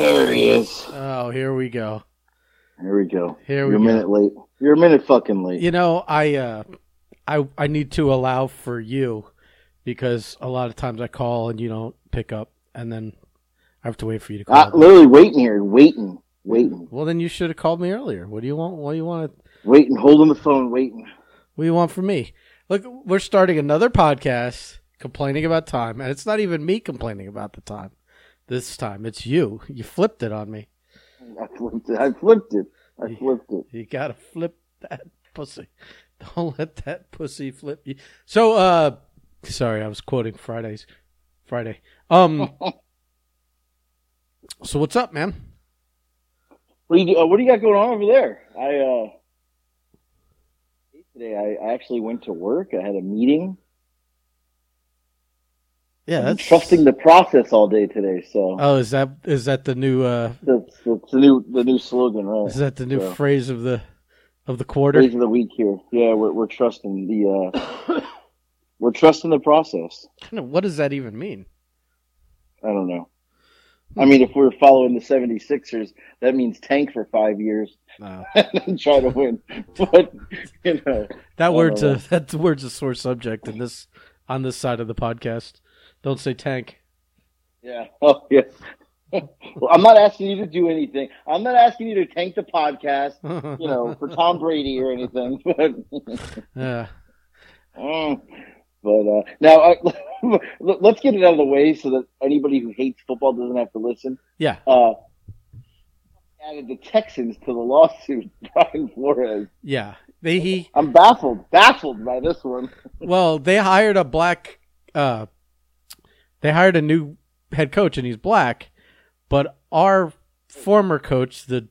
There he is. Oh, here we go. Here we go. Here we You're a minute late. You're a minute fucking late. You know, I uh, I I need to allow for you because a lot of times I call and you don't pick up, and then I have to wait for you to call. Ah, literally waiting here, waiting, waiting, well, then you should have called me earlier. What do you want? What do you want? to waiting, holding the phone, waiting. What do you want from me? Look, we're starting another podcast complaining about time, and it's not even me complaining about the time. This time, it's you. You flipped it on me. I flipped it. I flipped it. I flipped it. You gotta flip that pussy. Don't let that pussy flip you. So, uh, sorry, I was quoting Friday's Friday. Um, so what's up, man? What do you uh, What do you got going on over there? I uh today I, I actually went to work. I had a meeting. Yeah, that's trusting the process all day today. So Oh, is that is that the new uh that's, that's the new the new slogan, right? is that the new So, phrase of the of the quarter? phrase of the week here. Yeah, we're we're trusting the uh we're trusting the process. What does that even mean? I don't know. I mean, if we're following the 76ers, that means tank for five years No. and then try to win. But you know, That word's no. a that word's a sore subject in this on this side of the podcast. Don't say tank. yeah, oh yeah. well, I'm not asking you to do anything. I'm not asking you to tank the podcast, you know, for Tom Brady or anything. But yeah. Mm. But uh, now uh, let's get it out of the way so that anybody who hates football doesn't have to listen. Yeah. Uh, added the Texans to the lawsuit, Brian Flores. Yeah. They he I'm baffled, baffled by this one. well, they hired a black uh they hired a new head coach and he's black, but our former coach, the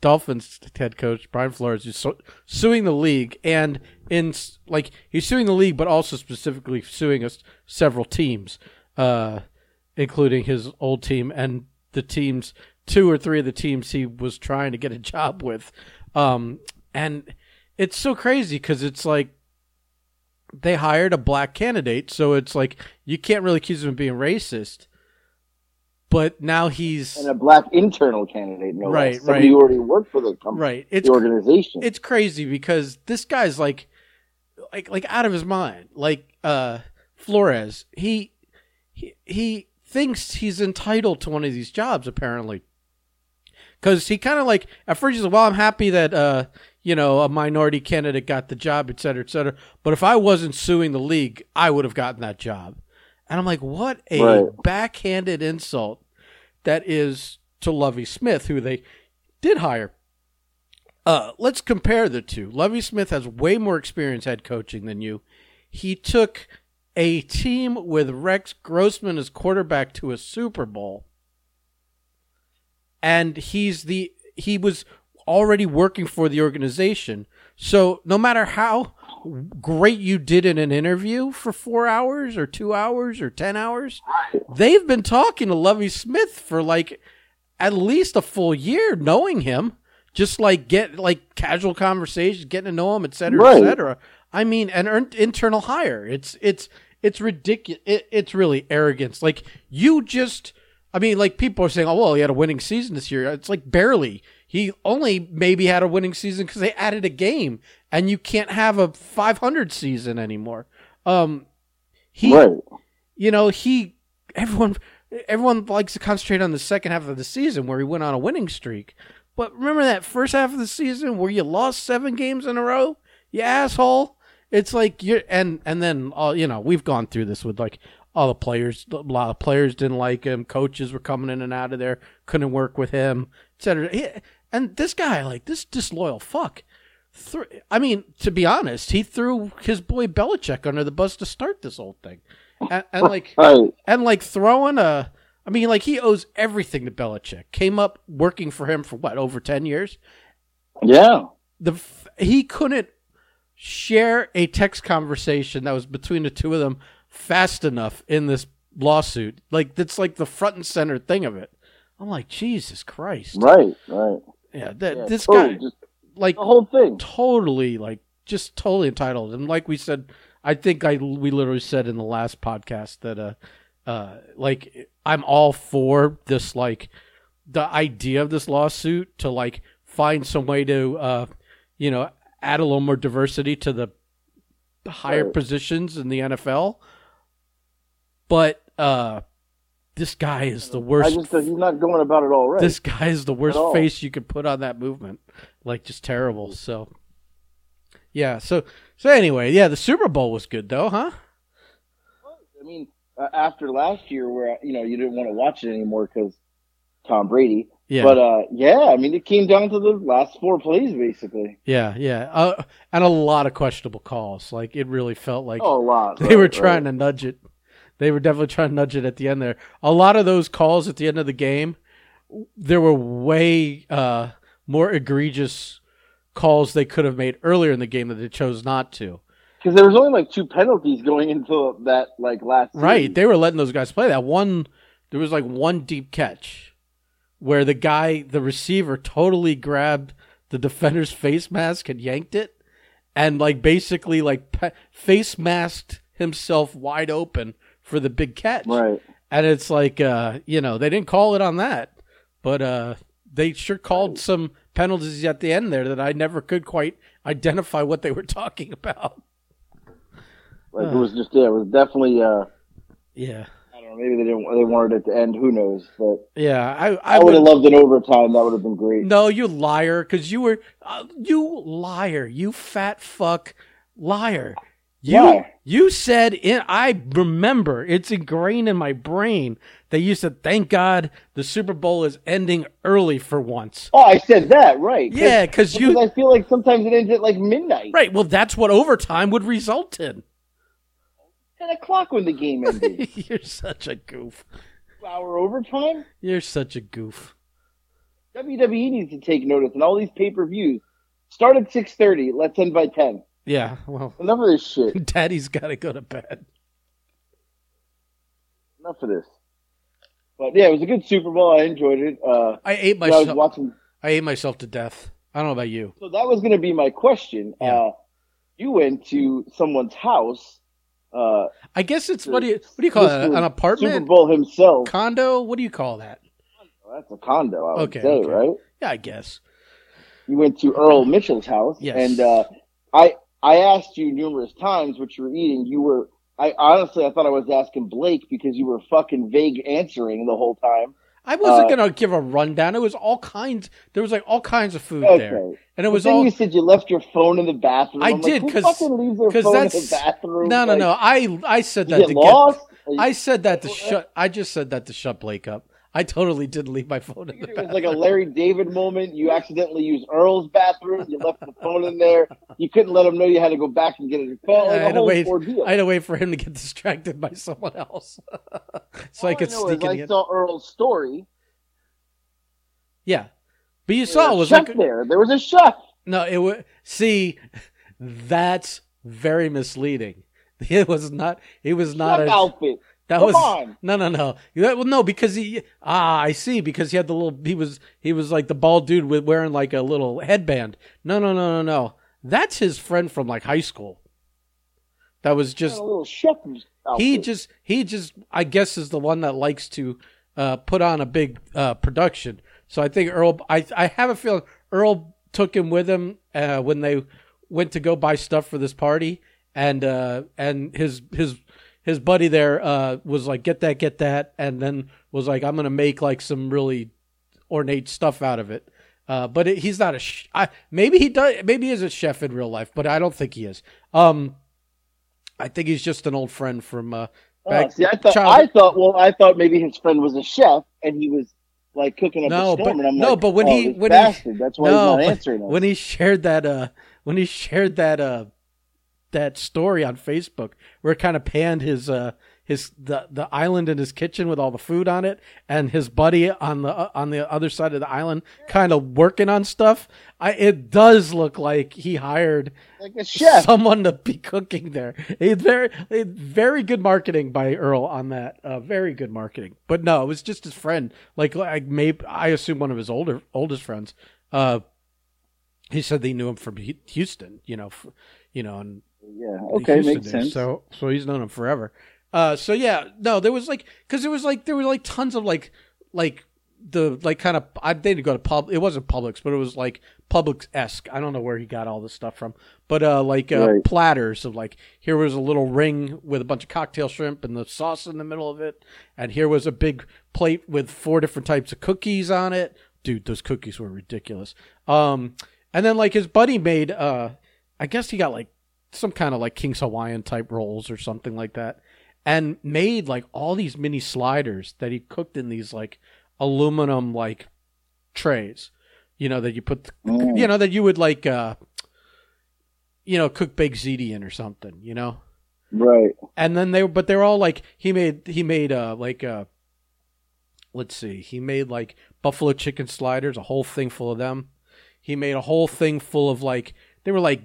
Dolphins head coach Brian Flores, is su- suing the league and in like he's suing the league, but also specifically suing us several teams, uh, including his old team and the teams, two or three of the teams he was trying to get a job with, um, and it's so crazy because it's like they hired a black candidate, so it's like you can't really accuse him of being racist. But now he's And a black internal candidate, no Right, less. Somebody right. already worked for the company, right. It's the organization. it's crazy because this guy's like like like out of his mind. Like uh Flores, he he he thinks he's entitled to one of these jobs apparently. Cuz he kind of like at first he's like, "Well, I'm happy that uh you know, a minority candidate got the job, et cetera, et cetera. But if I wasn't suing the league, I would have gotten that job. And I'm like, what a Right. backhanded insult that is to Lovie Smith, who they did hire. Uh, let's compare the two. Lovie Smith has way more experience head coaching than you. He took a team with Rex Grossman as quarterback to a Super Bowl, and he's the he was already working for the organization. So no matter how great you did in an interview for four hours or two hours or ten hours, they've been talking to Lovie Smith for like at least a full year, knowing him. Just like get like casual conversations, getting to know him, et cetera, Right. et cetera. I mean, an internal hire. It's it's it's ridiculous. It, it's really arrogance. Like you just, I mean, like people are saying, oh well, he had a winning season this year. It's like barely. He only maybe had a winning season because they added a game, and you can't have a 500 season anymore. Um, he, right. you know, he everyone everyone likes to concentrate on the second half of the season where he went on a winning streak. But remember that first half of the season where you lost seven games in a row? You asshole. It's like you're and and then all you know, we've gone through this with like all the players a lot of players didn't like him, coaches were coming in and out of there, couldn't work with him, etc. And this guy, like this disloyal fuck. Thr I mean, to be honest, he threw his boy Belichick under the bus to start this whole thing, and, and like Right. and like throwing a I mean like he owes everything to Belichick. Came up working for him for what over 10 years. Yeah. The f- he couldn't share a text conversation that was between the two of them fast enough in this lawsuit. Like that's like the front and center thing of it. I'm like Jesus Christ. Right. Right. Yeah, that Yeah, this totally, guy just like the whole thing. totally like just totally entitled and like we said i think i we literally said in the last podcast that uh uh like i'm all for this like the idea of this lawsuit to like find some way to uh, you know add a little more diversity to the higher Right. positions in the NFL. But uh, this guy is the worst. I just he's not going about it all right. This guy is the worst face you could put on that movement. Like just terrible. So yeah. So so anyway, yeah. The Super Bowl was good though, huh? I mean, uh, after last year, where you know you didn't want to watch it anymore because Tom Brady. Yeah. But uh, yeah, I mean, it came down to the last four plays, basically. yeah. Yeah. Uh, and a lot of questionable calls. Like it really felt like Oh, a lot. they were trying to nudge it. They were definitely trying to nudge it at the end there. A lot of those calls at the end of the game, there were way uh, more egregious calls they could have made earlier in the game that they chose not to. because there was only like two penalties going into that like last. Right. series. They were letting those guys play that one. There was like one deep catch where the guy, the receiver, totally grabbed the defender's face mask and yanked it, and like basically like pe- face masked himself wide open for the big catch. Right. And it's like, uh, you know, they didn't call it on that, but uh, they sure called some penalties at the end there that I never could quite identify what they were talking about. Like it was just yeah, it was definitely. Uh, Yeah. I don't know. Maybe they didn't. They wanted it to end. Who knows? But Yeah, I, I, I would would have loved an overtime. That would have been great. No, you liar, because you were uh, you liar, you fat fuck liar. You Why? you said in I remember it's ingrained in my brain that you said thank God the Super Bowl is ending early for once. Oh, I said that right. 'Cause- Yeah, because because you I feel like sometimes it ends at like midnight, right. Well, that's what overtime would result in. ten o'clock when the game ended. You're such a goof. Hour overtime. You're such a goof. WWE needs to take notice, and all these pay per views start at six thirty. Let's end by ten. Yeah. Well, Enough of this shit. Daddy's got to go to bed. Enough of this. But yeah, it was a good Super Bowl. I enjoyed it. Uh, I ate I was myself. watching. I ate myself to death. I don't know about you. So that was going to be my question. Yeah. Uh, you went to someone's house. Uh, I guess it's what do you what do you call it? Mr. An Super? Bowl himself. condo? What do you call that? That's a condo, I would Okay, say, okay. right? Yeah, I guess. You went to Earl Mitchell's house, Yes. and uh, I I asked you numerous times what you were eating. You were I honestly I thought I was asking Blake because you were fucking vague answering the whole time. I wasn't Uh, gonna give a rundown. It was all kinds. There was like all kinds of food Okay. there, and it was all. you said you left your phone in the bathroom. I I'm did, who 'cause- fucking leaves their 'cause phone in that's- the bathroom. No, no, Like, no. I I said that to lost. get. I said that to shut. I just said that to shut Blake up. I totally did leave my phone in the It was like a Larry David moment. You accidentally used Earl's bathroom. You left the phone in there. You couldn't let him know you had to go back and get it. Like I a had to whole wait. ordeal. I had to wait for him to get distracted by someone else, so I All could know sneak in. I saw Earl's story. Yeah, but you There saw it was was a like there. There was a chef. No, it was. See, that's very misleading. It was not. It was not chef a. outfit. That Come was on. no, no, no. That, well, no, because he. Ah, I see. Because he had the little. He was. He was like the bald dude with wearing like a little headband. No, no, no, no, no. That's his friend from like high school. That was just a little chef. He just he just I guess is the one that likes to uh, put on a big uh, production. So I think Earl. I I have a feeling Earl took him with him uh, when they went to go buy stuff for this party, and uh, and his his his buddy there uh, was like, "Get that, get that," and then was like, "I'm gonna make like some really ornate stuff out of it." Uh, but it, he's not a. Sh- I, maybe he does. Maybe he is a chef in real life, but I don't think he is. Um, I think he's just an old friend from uh, Oh, back. see, I thought. childhood- I thought. Well, I thought maybe his friend was a chef and he was like cooking up No, a storm. but- and I'm no, like, but when oh, he- when he- that's why no, he's not answering us. when he shared that uh when he shared that uh that story on Facebook where it kind of panned his uh his the the island in his kitchen with all the food on it and his buddy on the uh, on the other side of the island kind of working on stuff I it does look like he hired like a chef. someone to be cooking there. It's very, it's very good marketing by Earl on that. Uh, very good marketing. But no, it was just his friend. Like, like maybe I assume one of his older oldest friends. Uh, he said they knew him from Houston. You know, f- you know, and yeah. Okay, makes sense. So, so he's known him forever. Uh, so yeah, no, there was like, because there was like, there were like tons of like, like the like kind of I they didn't go to pub. It wasn't Publix, but it was like Publix esque. I don't know where he got all this stuff from, but uh, like uh, Right. platters of like here was a little ring with a bunch of cocktail shrimp and the sauce in the middle of it, and here was a big plate with four different types of cookies on it. Dude, those cookies were ridiculous. Um, and then like his buddy made uh, I guess he got like some kind of like King's Hawaiian type rolls or something like that, and made like all these mini sliders that he cooked in these like aluminum like trays, you know that you put, Mm. you know that you would like, uh, you know, cook baked ziti in or something, you know. Right. And then they, but they're all like he made he made uh like uh, let's see, he made like buffalo chicken sliders, a whole thing full of them. He made a whole thing full of like they were like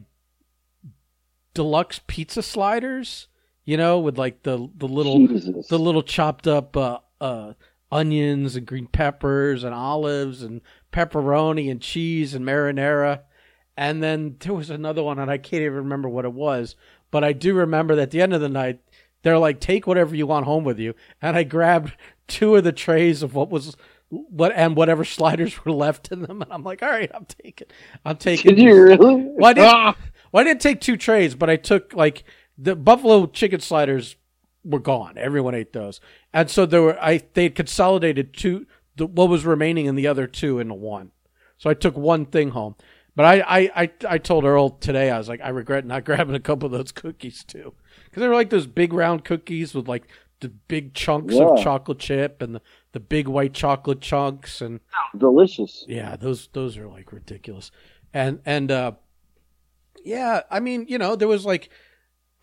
deluxe pizza sliders, you know, with like the the little Jesus. the little chopped up uh, uh, onions and green peppers and olives and pepperoni and cheese and marinara. And then there was another one, and I can't even remember what it was, but I do remember that at the end of the night, they're like, "Take whatever you want home with you." And I grabbed two of the trays of what was what and whatever sliders were left in them, and I'm like, "All right, I'm taking, I'm taking." Did you really? Well, I didn't, Ah! Well, I didn't take two trays, but I took like the buffalo chicken sliders were gone. Everyone ate those, and so there were I they consolidated two the, what was remaining in the other two into one. So I took one thing home. But I, I, I, I told Earl today I was like I regret not grabbing a couple of those cookies too because they were like those big round cookies with like the big chunks of chocolate chip and the, the big white chocolate chunks and Delicious. yeah, those those are like ridiculous. And and uh yeah, I mean, you know, there was like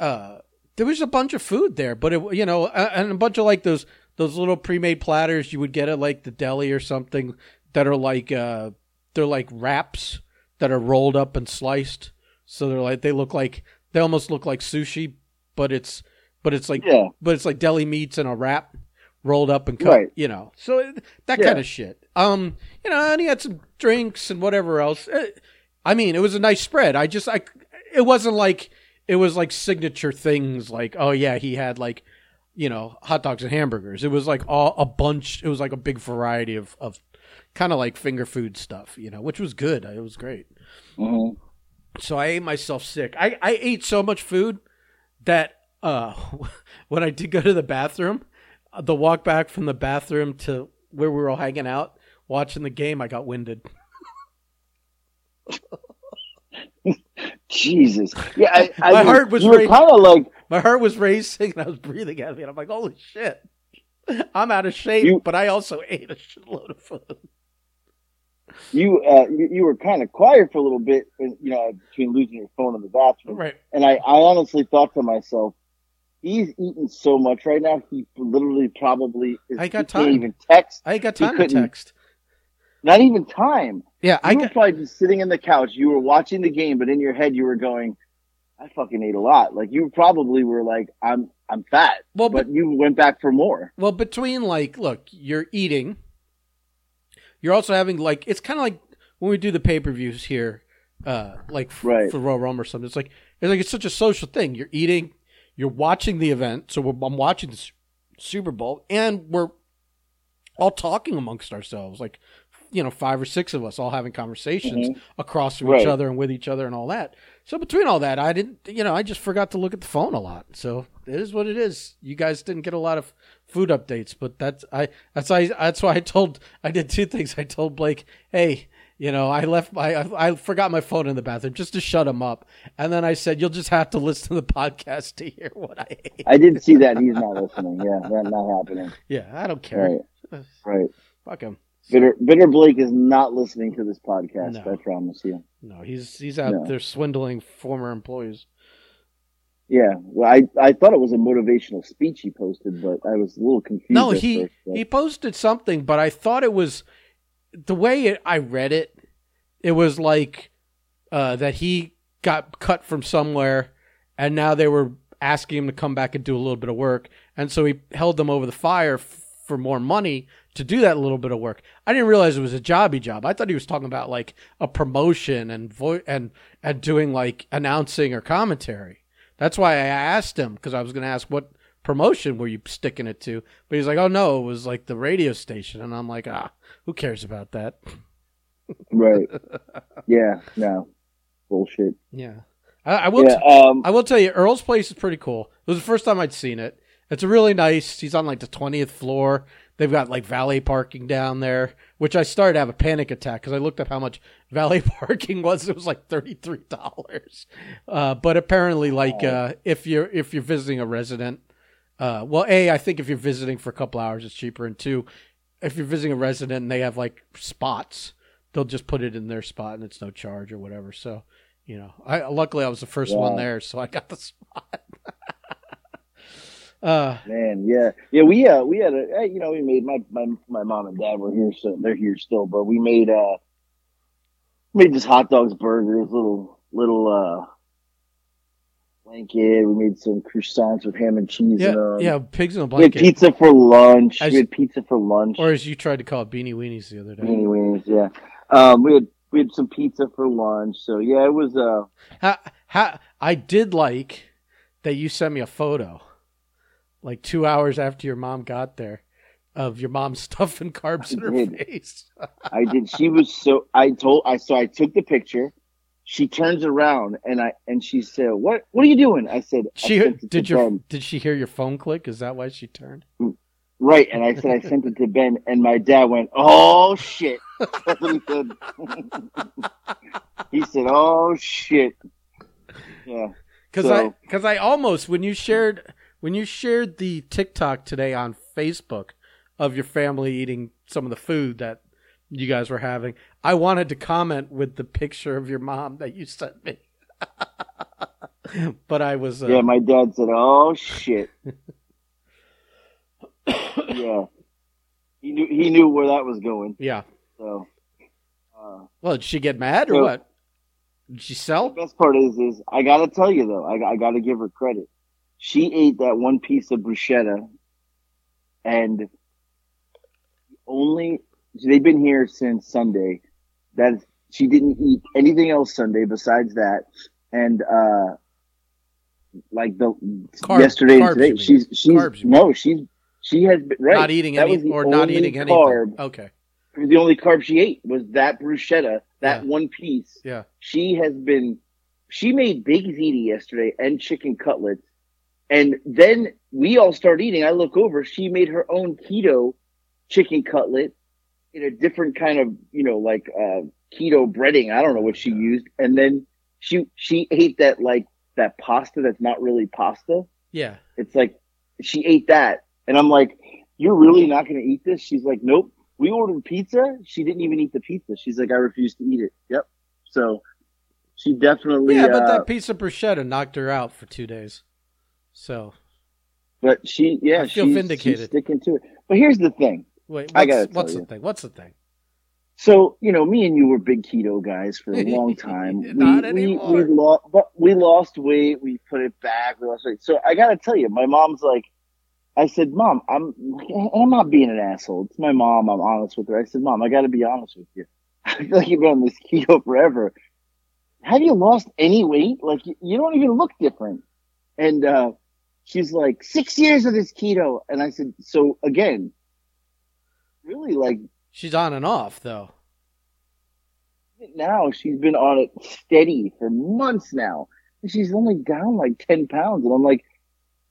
uh there was a bunch of food there, but it you know, and a bunch of like those those little pre-made platters you would get at like the deli or something that are like uh they're like wraps that are rolled up and sliced. So they're like they look like they almost look like sushi, but it's but it's like Yeah. but it's like deli meats in a wrap rolled up and cut, Right. you know. So that Yeah. kind of shit. Um, you know, and he had some drinks and whatever else. Eh, I mean, it was a nice spread. I just I it wasn't like it was like signature things like oh yeah, he had like you know, hot dogs and hamburgers. It was like all a bunch. It was like a big variety of of kind of like finger food stuff, you know, which was good. It was great hmm so I ate myself sick. I, I ate so much food that uh, when I did go to the bathroom, the walk back from the bathroom to where we were all hanging out watching the game, I got winded. Jesus. Yeah, I, I My heart was racing. kind of like My heart was racing and I was breathing heavy, and I'm like, "Holy shit, I'm out of shape!" You- but I also ate a shitload of food. you. Uh, you, you were kind of quiet for a little bit, you know, between losing your phone in the bathroom. Right? And I, I honestly thought to myself, he's eating so much right now. He literally probably is, I got time. even text. I got time to text. Not even time. Yeah, I you were got. probably just sitting in the couch. You were watching the game, but in your head you were going, "I fucking ate a lot." Like you probably were like, "I'm I'm fat," Well, but but you went back for more. Well, between like, look, you're eating. You're also having like it's kind of like when we do the pay per views here, uh, like f- Right. for Royal Rumble or something. It's like it's like it's such a social thing. You're eating, you're watching the event. So we're, I'm watching the Super Bowl, and we're all talking amongst ourselves, like you know, five or six of us all having conversations mm-hmm. across from each other and with each other and all that. So between all that, I didn't, you know, I just forgot to look at the phone a lot. So it is what it is. You guys didn't get a lot of food updates, but that's I that's why that's why I told I did two things. I told Blake, hey. You know, I left my, I, I forgot my phone in the bathroom just to shut him up. And then I said, you'll just have to listen to the podcast to hear what I ate. I didn't see that he's not listening. Yeah, that's not happening. Yeah, I don't care. Right, right. Fuck him. Bitter, Bitter Blake is not listening to this podcast. No. I promise you. No, he's he's out No. there swindling former employees. Yeah, well, I I thought it was a motivational speech he posted, but I was a little confused. No, he first, but- he posted something, but I thought it was the way it, I read it. It was like uh, that he got cut from somewhere, and now they were asking him to come back and do a little bit of work, and so he held them over the fire f- for more money to do that little bit of work. I didn't realize it was a jobby job. I thought he was talking about like a promotion and vo- and and doing like announcing or commentary. That's why I asked him because I was going to ask what promotion were you sticking it to, but he's like, "Oh no, it was like the radio station," and I'm like, "Ah, Who cares about that? Right. yeah. No. Bullshit. Yeah. I, I will. Yeah. t- Um. I will tell you, Earl's place is pretty cool. It was the first time I'd seen it. It's a really nice. He's on like the twentieth floor. They've got like valet parking down there, which I started to have a panic attack because I looked up how much valet parking was. It was like thirty three dollars. Uh, but apparently, like uh, if you're if you're visiting a resident, uh, well, a I think if you're visiting for a couple hours, it's cheaper, and two, if you're visiting a resident and they have like spots, they'll just put it in their spot and it's no charge or whatever. So you know, I luckily I was the first one there, so I got the spot. Uh, Man, yeah, yeah. We uh, we had a, you know, we made my my my mom and dad were here, so they're here still. But we made uh, made just hot dogs, burgers, little little uh, blanket. We made some croissants with ham and cheese. yeah, in 'em. yeah, pigs in a We had blanket, pizza for lunch. As- we had pizza for lunch. or as you tried to call it, beanie weenies the other day. Anyways, yeah. Um, we had we had some pizza for lunch. So yeah, it was uh, Ha, ha, I did like that you sent me a photo, like two hours after your mom got there, of your mom stuffing carbs in her did. face. I did. She was so. I told. I so I took the picture. She turns around and I and she said, "What? What are you doing?" I said, She it did your Ben." did she hear your phone click? Is that why she turned? right?" And I said, "I sent it to Ben," and my dad went, "Oh shit!" He said. he said, "Oh shit." Yeah. Because So- I because I almost when you shared when you shared the TikTok today on Facebook of your family eating some of the food that you guys were having, I wanted to comment with the picture of your mom that you sent me. but I was uh, Yeah. My dad said, "Oh shit." yeah. He knew. He knew where that was going. yeah. So. Uh, Well, did she get mad or So- what? Did she The sell? best part is, is I gotta tell you though, I, I gotta give her credit. She ate that one piece of bruschetta, and only they've been here since Sunday. That she didn't eat anything else Sunday besides that, and uh, like the Carb- yesterday carbs, and today, she's she's Carbs, no, she's she has been right. Not eating That any or not eating anything. carb. Okay. The only carb she ate was that bruschetta, that Yeah. one piece Yeah. she has been she made big ziti yesterday and chicken cutlets and then we all start eating. I look over she made her own keto chicken cutlet in a different kind of you know like uh keto breading. I don't know what she used. And then she she ate that like that pasta that's not really pasta. Yeah. it's like she ate that. And i'm like you're really not going to eat this? She's like nope. We ordered pizza. She didn't even eat the pizza. She's like i refuse to eat it. Yep. So she definitely Yeah, but uh, that piece of bruschetta knocked her out for two days. So but she yeah I feel she's, vindicated. she's sticking to it but here's the thing wait, I what's, tell what's you. the thing? What's the thing? so you know me and you were big keto guys for a long time Not we, anymore. we, we lost but we lost weight we put it back we lost weight so i gotta tell you my mom's like I said, Mom, I'm I'm not being an asshole. It's my mom. I'm honest with her. I said, Mom, I got to be honest with you. I feel like you've been on this keto forever. Have you lost any weight? Like you, you don't even look different. And uh, she's like, six years of this keto. And I said, so again, really like She's on and off though. now she's been on it steady for months now. And she's only down like 10 pounds. And I'm like,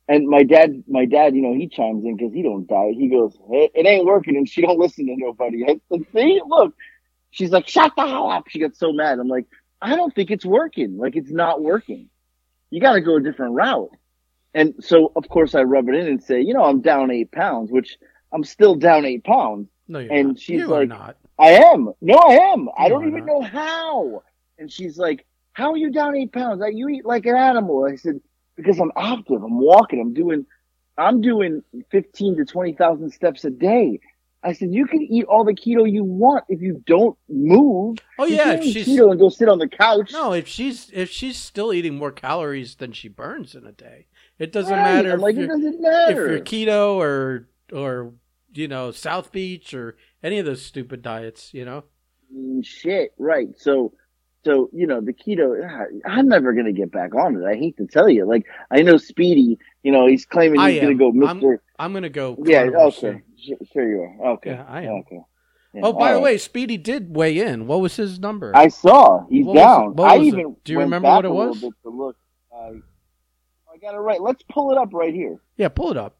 and my dad, my dad, you know, he chimes in because he don't diet. He goes, hey, it ain't working. And she don't listen to nobody. I said, see, look, she's like, shut the hell up. She got so mad. I'm like, I don't think it's working. Like it's not working. You got to go a different route. And so, of course, I rub it in and say, you know, I'm down eight pounds, which I'm still down eight pounds. No, you're And not. she's you like- not. I am. No, I am. I don't even not. know how. And she's like, how are you down eight pounds? Like, you eat like an animal. I said, because I'm active. I'm walking. I'm doing, I'm doing 15 to 20,000 steps a day. I said, you can eat all the keto you want if you don't move. Oh yeah, if she's keto and go sit on the couch. no, if she's if she's still eating more calories than she burns in a day, it doesn't Right. matter I'm if, like, it you're, doesn't if matter. you're keto or or you know South Beach or any of those stupid diets. You know. Mm, shit, right. So, so, you know, the keto, I'm never going to get back on it. I hate to tell you. Like, I know Speedy, you know, he's claiming he's gonna go I'm- Mr. I'm gonna go. Yeah, okay. Sh- Sure you are. Okay. Yeah, I am. Okay. Yeah, Oh, by the way, Speedy did weigh in. What was his number? I saw he's What down. I was it? even Do you remember what it was? bit to look. Uh, I got it right. Let's pull it up right here. yeah, pull it up.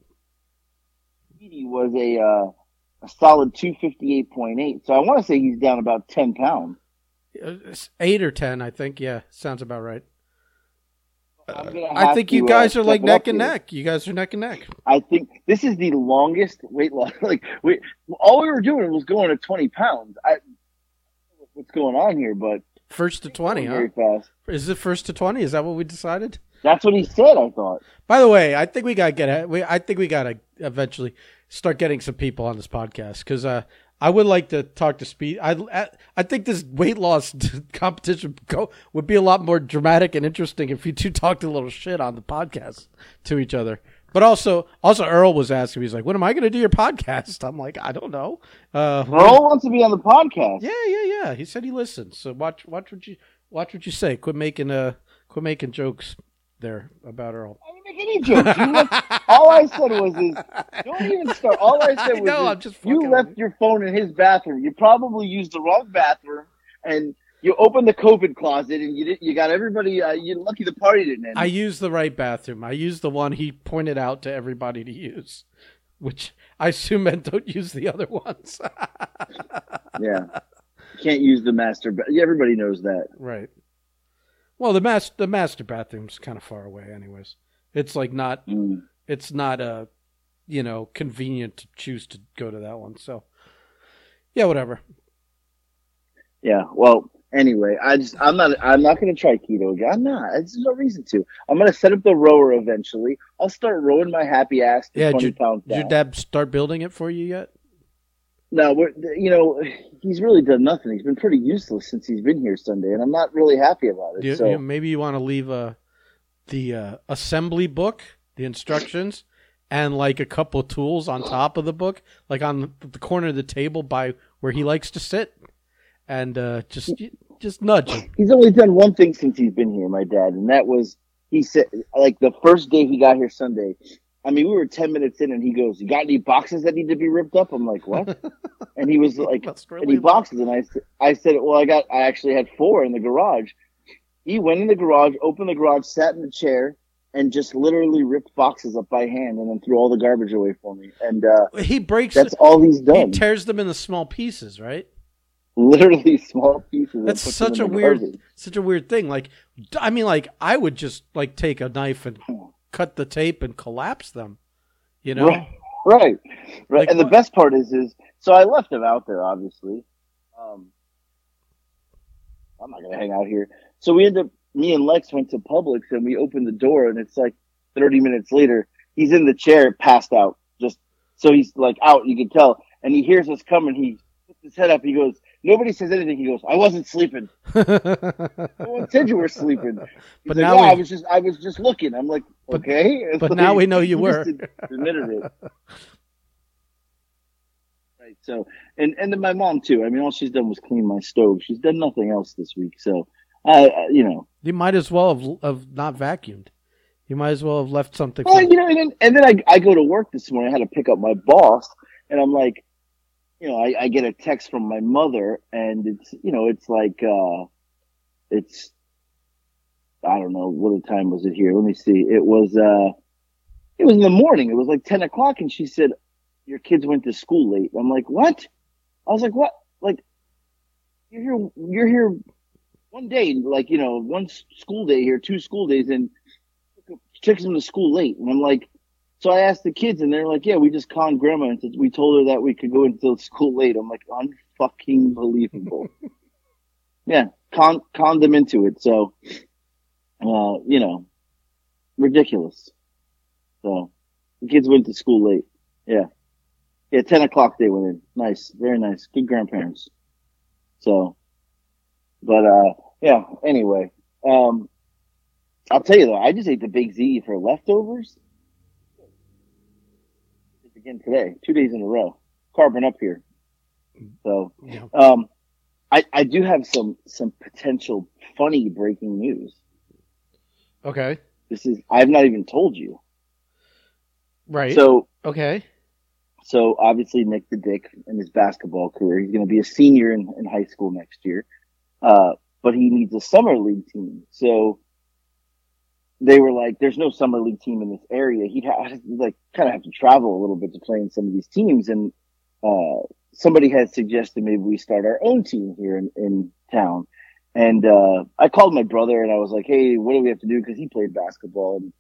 Speedy was a uh, a solid two fifty eight point eight. So I want to say he's down about ten pounds. Uh, it's Eight or ten, I think. Yeah, sounds about right. Gonna I think to, you uh, guys are like step it up neck and here. neck. You guys are neck and neck. I think this is the longest weight loss. Like we, all we were doing was going to twenty pounds. I, what's going on here? But First to twenty, huh? very fast. Is it first to twenty? Is that what we decided? That's what he said. I thought. By the way, I think we gotta get. We I think we gotta eventually start getting some people on this podcast because uh, I would like to talk to Speed. I I, I think this weight loss competition go, would be a lot more dramatic and interesting if you two talked a little shit on the podcast to each other. But also, also Earl was asking me, he's like, "When am I going to do your podcast?" I'm like, "I don't know." Uh, Earl wants to be on the podcast. yeah, yeah, yeah. He said he listens. So watch, watch what you watch what you say. Quit making uh, quit making jokes there about Earl. I didn't make any jokes. You left, all I said was, "Is don't even start." All I said I was, know, is, I'm just "You left with your phone in his bathroom. You probably used the wrong bathroom, and you opened the COVID closet, and you did, you got everybody. Uh, you're lucky the party didn't end." I used the right bathroom. I used the one he pointed out to everybody to use, which I assume meant don't use the other ones. yeah, you can't use the master. But everybody knows that. right. Well, the master the master bathroom's kind of far away, anyways. It's like not Mm. it's not uh you know convenient to choose to go to that one. So yeah, whatever. Yeah. Well, anyway, I just I'm not I'm not going to try keto again. I'm not. There's no reason to. I'm going to set up the rower eventually. I'll start rowing my happy ass to Yeah, 20 did pounds Did your dad start building it for you yet? No, we're, you know, he's really done nothing. He's been pretty useless since he's been here Sunday, and I'm not really happy about it. You, so you- maybe you want to leave uh, the uh, assembly book, the instructions, and like a couple of tools on top of the book, like on the corner of the table by where he likes to sit, and uh, just just nudge him. he's only done one thing since he's been here, my dad, and that was he said like the first day he got here Sunday. I mean, we were ten minutes in, and he goes, "You got any boxes that need to be ripped up?" I'm like, "What?" and he was like, Must any boxes? And I, I said, well, I got, I actually had four in the garage. He went in the garage, opened the garage, sat in the chair, and just literally ripped boxes up by hand and then threw all the garbage away for me. And uh, He breaks. that's all he's done. he tears them into small pieces, right? literally small pieces. That's such a them in the weird, garbage. such a weird thing. Like, I mean, like I would just like take a knife and cut the tape and collapse them. You know, Right, right, right. Like and the what? best part is, is so I left him out there. Obviously, um, I'm not gonna hang out here. So we end up, me and Lex went to Publix and we opened the door, and it's like 30 minutes later, he's in the chair, passed out. Just so he's like out, you can tell, and he hears us coming. He puts his head up. He goes, nobody says anything. He goes, I wasn't sleeping. No one said you were sleeping. He's But like, now yeah, we- I was just, I was just looking. I'm like, But- okay. And but so now we know you were. admitted it. Right. So, and and then my mom too. I mean, all she's done was clean my stove. She's done nothing else this week. So, I, I you know, You might as well have, have not vacuumed. You might as well have left something. well, you know, and then, and then I I go to work this morning. I had to pick up my boss, and I'm like, you know, I, I get a text from my mother, and it's you know, it's like, uh, it's, I don't know what time was it here. Let me see. It was uh, it was in the morning. It was like ten o'clock, and she said, your kids went to school late. I'm like, what? I was like, what? Like, you're here, you're here one day, like, you know, one school day here, two school days, and takes them to school late. And I'm like, so I asked the kids, and they're like, yeah, we just conned grandma and said we told her that we could go until school late. I'm like, unfucking believable. yeah, con, conned them into it. So, uh, you know, ridiculous. So, the kids went to school late. Yeah. Yeah, 10 o'clock they went in. Nice. Very nice. Good grandparents. So, but, uh, yeah, anyway, um, I'll tell you though, I just ate the Big Z for leftovers. Again today, two days in a row. Carbon up here. So, Yeah. um, I, I do have some, some potential funny breaking news. Okay. This is, I've not even told you. Right. So, okay. so obviously Nick the Dick in his basketball career, he's going to be a senior in, in high school next year. Uh, but he needs a summer league team. So they were like, there's no summer league team in this area. He'd have, like kind of have to travel a little bit to play in some of these teams. And, uh, somebody had suggested maybe we start our own team here in, in town. And, uh, I called my brother and I was like, Hey, what do we have to do? Cause he played basketball and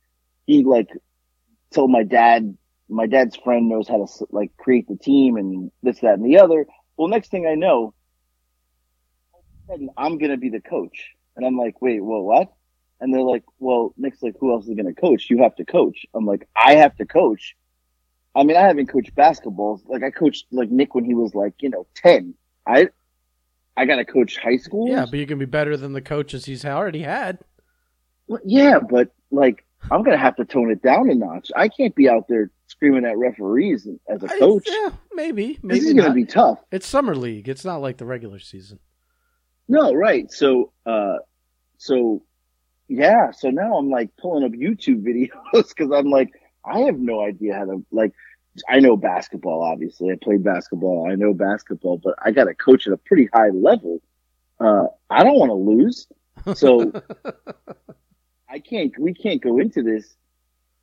he like told my dad, my dad's friend knows how to like create the team and this, that, and the other. Well, next thing I know, I'm going to be the coach. And I'm like, wait, well, what? And they're like, well, Nick's like, who else is going to coach? You have to coach. I'm like, I have to coach. I mean, I haven't coached basketball. Like I coached like Nick when he was like, you know, 10. I, I got to coach high school. Yeah, but you can be better than the coaches he's already had. Well, yeah, but like, I'm going to have to tone it down a notch. I can't be out there screaming at referees as a coach. I, yeah, maybe. Maybe this is going to be tough. It's summer league. It's not like the regular season. No, right. So, uh, so yeah. So now I'm like pulling up YouTube videos because I'm like, I have no idea how to like. I know basketball, obviously. I played basketball. I know basketball, but I got to coach at a pretty high level. Uh, I don't want to lose. So I can't, we can't go into this.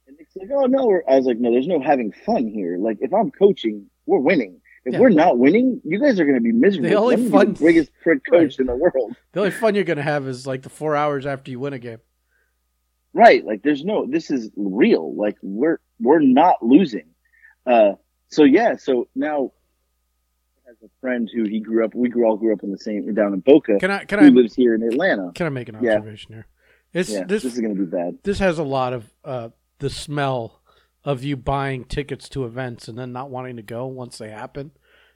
And it's like, oh no, I was like, no, there's no having fun here. Like if I'm coaching, we're winning. If yeah. we're not winning, you guys are going to be miserable. The only fun, the biggest prick coach right. in the world. The only fun you're going to have is like the four hours after you win a game. Right. Like there's no, this is real. Like we're, we're not losing. Uh, so yeah. So now as a friend who he grew up, we grew all grew up in the same, down in Boca. Can I, can I, lives here in Atlanta. Can I make an observation yeah. here? It's, yeah, this, this is going to be bad. This has a lot of, uh, the smell of you buying tickets to events and then not wanting to go once they happen.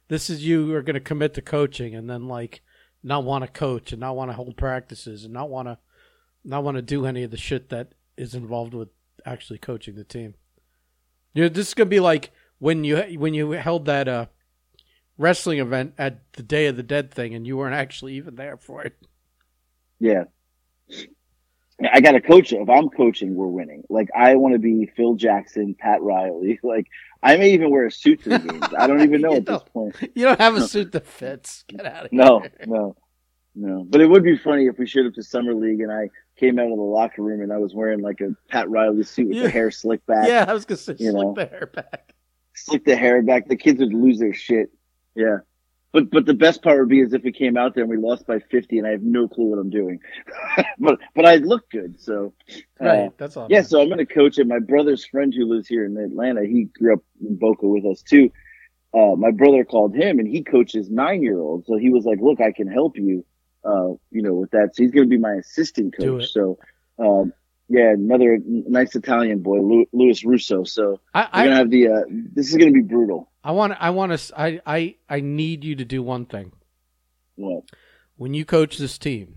This is you are going to commit to coaching and then like not want to coach and not want to hold practices and not want to not want to do any of the shit that is involved with actually coaching the team. You know, this is going to be like when you when you held that uh, wrestling event at the Day of the Dead thing and you weren't actually even there for it. Yeah. I got to coach. If I'm coaching, we're winning. Like I want to be Phil Jackson, Pat Riley. Like I may even wear a suit to the games. I don't even know at this point. You don't have a suit that fits. Get out of no, here. No, no, no. But it would be funny if we showed up to summer league and I came out of the locker room and I was wearing like a Pat Riley suit with yeah. the hair slicked back. Yeah, I was gonna say you slick know, the hair back. Slick the hair back. The kids would lose their shit. Yeah. But but the best part would be is if we came out there and we lost by fifty and I have no clue what I'm doing. but but I look good, so uh, right. That's all. Yeah, so I'm gonna coach it. My brother's friend who lives here in Atlanta, he grew up in Boca with us too. Uh, my brother called him and he coaches nine year olds. So he was like, look, I can help you, uh, you know, with that. So he's going to be my assistant coach. So, um, yeah, another nice Italian boy, Louis Russo. So I, we're gonna have the. Uh, this is gonna be brutal. I want. I want to. I. I. I need you to do one thing. What? When you coach this team,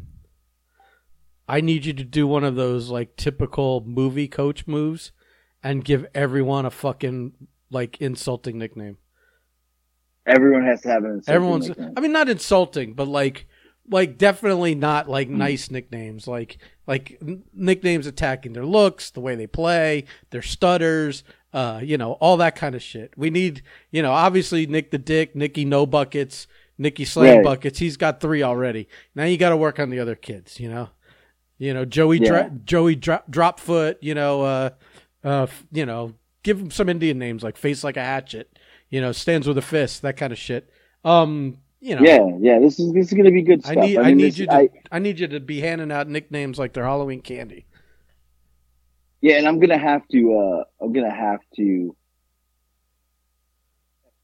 I need you to do one of those like typical movie coach moves, and give everyone a fucking like insulting nickname. Everyone has to have an insulting Everyone's. Nickname. I mean, not insulting, but like like definitely not like mm. nice nicknames like like nicknames attacking their looks the way they play their stutters uh you know all that kind of shit we need you know obviously nick the dick nicky no buckets nicky slam right. buckets he's got three already now you got to work on the other kids you know you know joey yeah. Dra- joey Dra- drop foot you know uh uh you know give him some indian names like face like a hatchet you know stands with a fist that kind of shit um you know. Yeah, yeah. This is this is gonna be good stuff. I need I, mean, I need this, you to I, I, need you to be handing out nicknames like they're Halloween candy. Yeah, and I'm gonna have to uh I'm gonna have to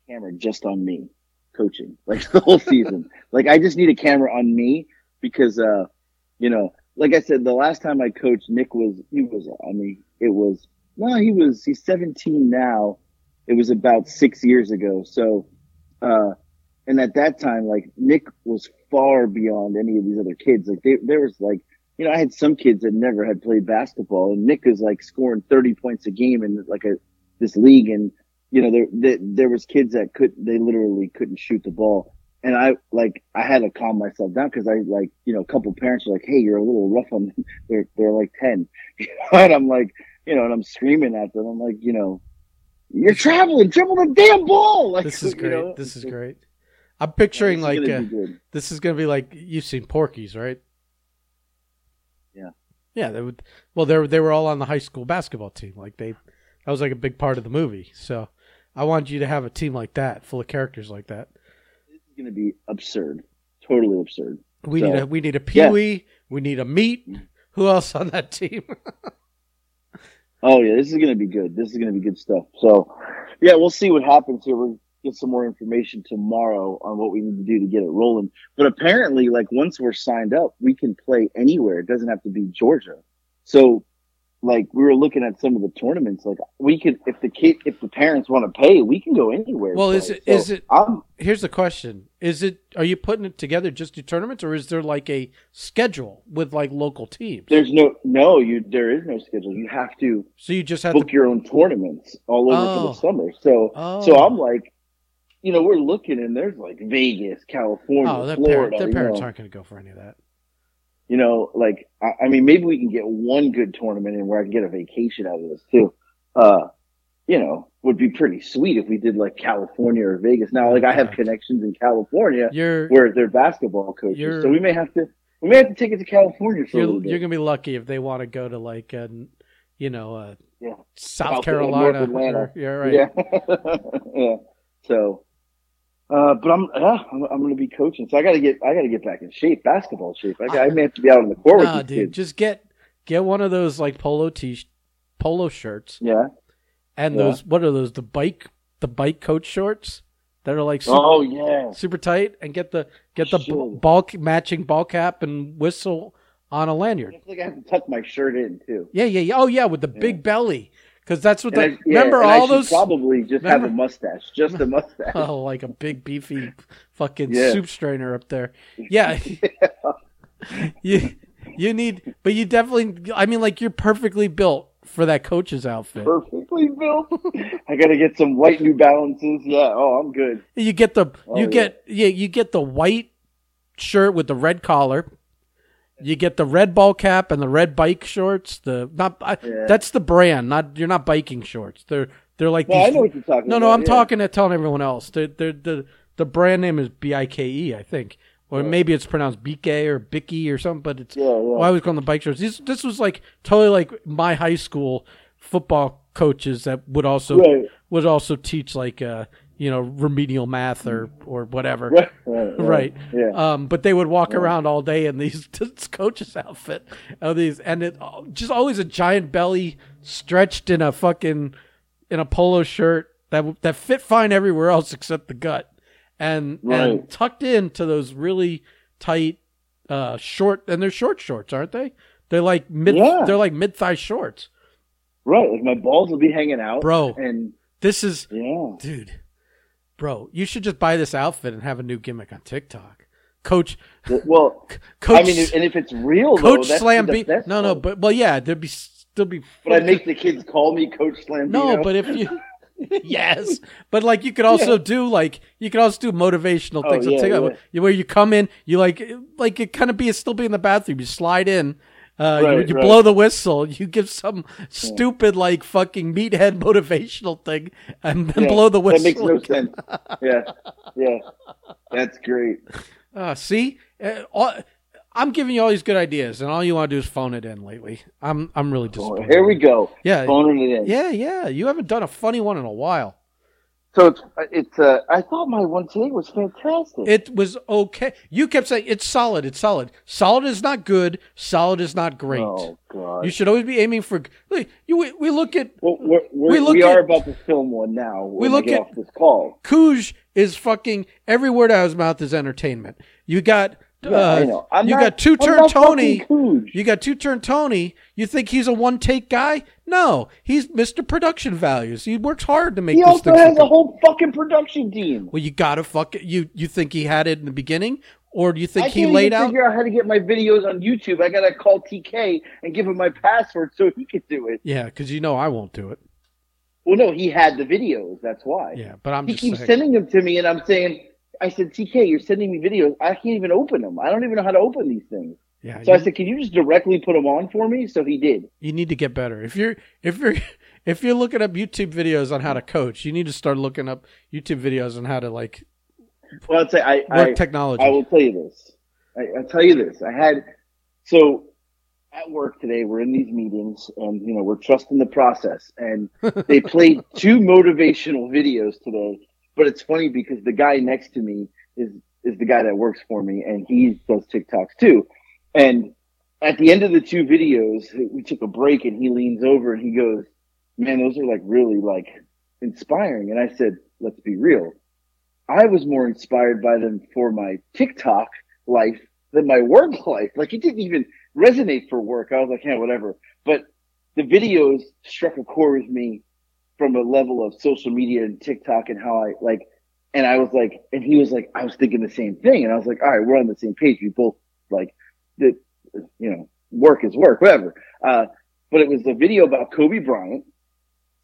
camera just on me coaching like the whole season. like I just need a camera on me because uh you know like I said the last time I coached Nick was he was I mean it was no he was he's 17 now. It was about six years ago. So uh and at that time, like Nick was far beyond any of these other kids. Like they, there was like, you know, I had some kids that never had played basketball and Nick is like scoring 30 points a game in like a, this league. And, you know, there, there, there was kids that could, they literally couldn't shoot the ball. And I like, I had to calm myself down because I like, you know, a couple parents were like, Hey, you're a little rough on them. They're, they're like 10. and I'm like, you know, and I'm screaming at them. I'm like, you know, You're traveling, dribble the damn ball. Like, This is you great. know, this is great. I'm picturing is like gonna uh, this is gonna be like you've seen Porky's, right? Yeah. Yeah, they would. Well, they were they were all on the high school basketball team. Like they, that was like a big part of the movie. So I wanted you to have a team like that, full of characters like that. This is going to be absurd, totally absurd. We So, need a we need a yeah. Pee Wee. We need a meat. Who else on that team? Oh yeah, this is going to be good. This is going to be good stuff. So, yeah, we'll see what happens here. We'll get some more information tomorrow on what we need to do to get it rolling. But apparently, like once we're signed up, we can play anywhere. It doesn't have to be Georgia. So, like we were looking at some of the tournaments, like we could, if the kid, if the parents want to pay, we can go anywhere. Well, is it- is it- I'm Here's the question: Is it are you putting it together just to tournaments, or is there like a schedule with like local teams? there's no no you there is no schedule. You have to So you just have book to. your own tournaments all over for Oh. the summer. So Oh. so I'm like, you know, we're looking and there's like Vegas, California, Oh, their, Florida. parent, their parents know, aren't going to go for any of that. you know, like I, I mean, maybe we can get one good tournament in where I can get a vacation out of this too. Uh, you know, would be pretty sweet if we did like California or Vegas. Now, like I have connections in California You're where they're basketball coaches, so we may have to we may have to take it to California for a you're, little bit. you're going to be lucky if they want to go to like, uh, you know, uh, Yeah. South, South- Carolina. North Atlanta. or- yeah, right. Yeah, yeah. So, uh, but I'm yeah, I'm, I'm going to be coaching, so I got to get I got to get back in shape, basketball shape. I, got, I may have to be out on the court Nah, dude, kids. just get get one of those like polo t polo shirts Yeah. and Yeah. those what are those the bike the bike coach shorts that are like super, Oh yeah. super tight and get the get the Should. ball matching ball cap and whistle on a lanyard. feel like I have to tuck my shirt in too. Yeah, yeah, yeah. Oh yeah, with the big belly because that's what And the I, yeah, remember all those Probably just have a mustache, just a mustache. oh like a big beefy fucking Yeah. soup strainer up there. Yeah. you you need but you definitely I mean like you're perfectly built for that coach's outfit. Perfectly built. I got to get some white New Balances. Yeah. Oh, I'm good. You get the Oh, you yeah. get yeah you get the white shirt with the red collar. You get the red ball cap and the red bike shorts. The not I, Yeah. that's the brand. Not you're not biking shorts. They're they're like No, I know what you're talking no about. no. I'm yeah. talking to telling everyone else. They're, they're, the the brand name is B I K E I think, or maybe it's pronounced BK or Bicky or something. But it's Yeah, yeah. well, I was calling the bike shorts. This this was like totally like my high school football coaches that would also Right. would also teach like uh you know remedial math or or whatever. Right. Right. Right. Yeah. Um, but they would walk around all day in these this coach's outfit, of these, and it just always a giant belly stretched in a fucking in a polo shirt that that fit fine everywhere else except the gut, and and tucked into those really tight, uh, short, and they're short shorts, aren't they? They're like mid, Yeah. they're like mid thigh shorts, Right. Like my balls will be hanging out. Bro. And This is, yeah. dude, bro, you should just buy this outfit and have a new gimmick on TikTok, Coach. Well, Coach, I mean, and if it's real, Coach though, Slam the B. best No, no, but well, yeah, there'd be still be. But I make the kids call me Coach Slam. no, but if you. yes, but like you could also do like you could also do motivational Oh, things on yeah, TikTok, yeah. Where you come in, you like like it kind of be still be in the bathroom. You slide in, uh, you, Right, you right. blow the whistle, you give some stupid like fucking meathead motivational thing, and then Yeah, blow the whistle. That makes no sense. Yeah, yeah, that's great. Uh, see, uh, all, I'm giving you all these good ideas, and all you want to do is phone it in lately. I'm I'm really Well, disappointed. here we go. Yeah, Phoning it in. yeah, yeah. You haven't done a funny one in a while. So it's it's. Uh, I thought my one today was fantastic. It was okay. You kept saying it's solid. It's solid. Solid is not good. Solid is not great. Oh God. You should always be aiming for. Look, you we, we look at well, we're, we're, we we are at- about to film one now. we look at- off this call. Cooge is fucking every word out of his mouth is entertainment. You got uh, I know. I'm you not- got two turn Tony. You got two turn Tony. You think he's a one take guy? No, he's Mr. Production Values. He works hard to make He this also thing. has a whole fucking production team. well, you gotta fuck it. You you think he had it in the beginning, or do you think I he can't laid even out? figure out how to get my videos on YouTube. I gotta call TK and give him my password so he could do it. Yeah, because you know I won't do it. Well, no, he had the videos. That's why. Yeah, but I'm he just keeps saying. sending them to me, and I'm saying, I said, TK, you're sending me videos. I can't even open them. I don't even know how to open these things. yeah, So you, I said, can you just directly put them on for me? So he did. you need to get better. If you're if you're if you're looking up YouTube videos on how to coach, you need to start looking up YouTube videos on how to like Well, I'd say I, work I, technology. I will tell you this. I, I'll tell you this. I had so at work today. We're in these meetings, and you know we're trusting the process. And they played two motivational videos today. But it's funny because the guy next to me is is the guy that works for me, and he does TikToks too. And at the end of the two videos, we took a break, and he leans over and he goes, "Man, those are like really like inspiring." And I said, "Let's be real." I was more inspired by them for my TikTok life than my work life. Like it didn't even resonate for work. I was like, yeah, whatever. But the videos struck a chord with me from a level of social media and TikTok and how I like, and I was like, and he was like, I was thinking the same thing. And I was like, all right, we're on the same page. We both like the, you know, work is work, whatever. Uh, but it was a video about Kobe Bryant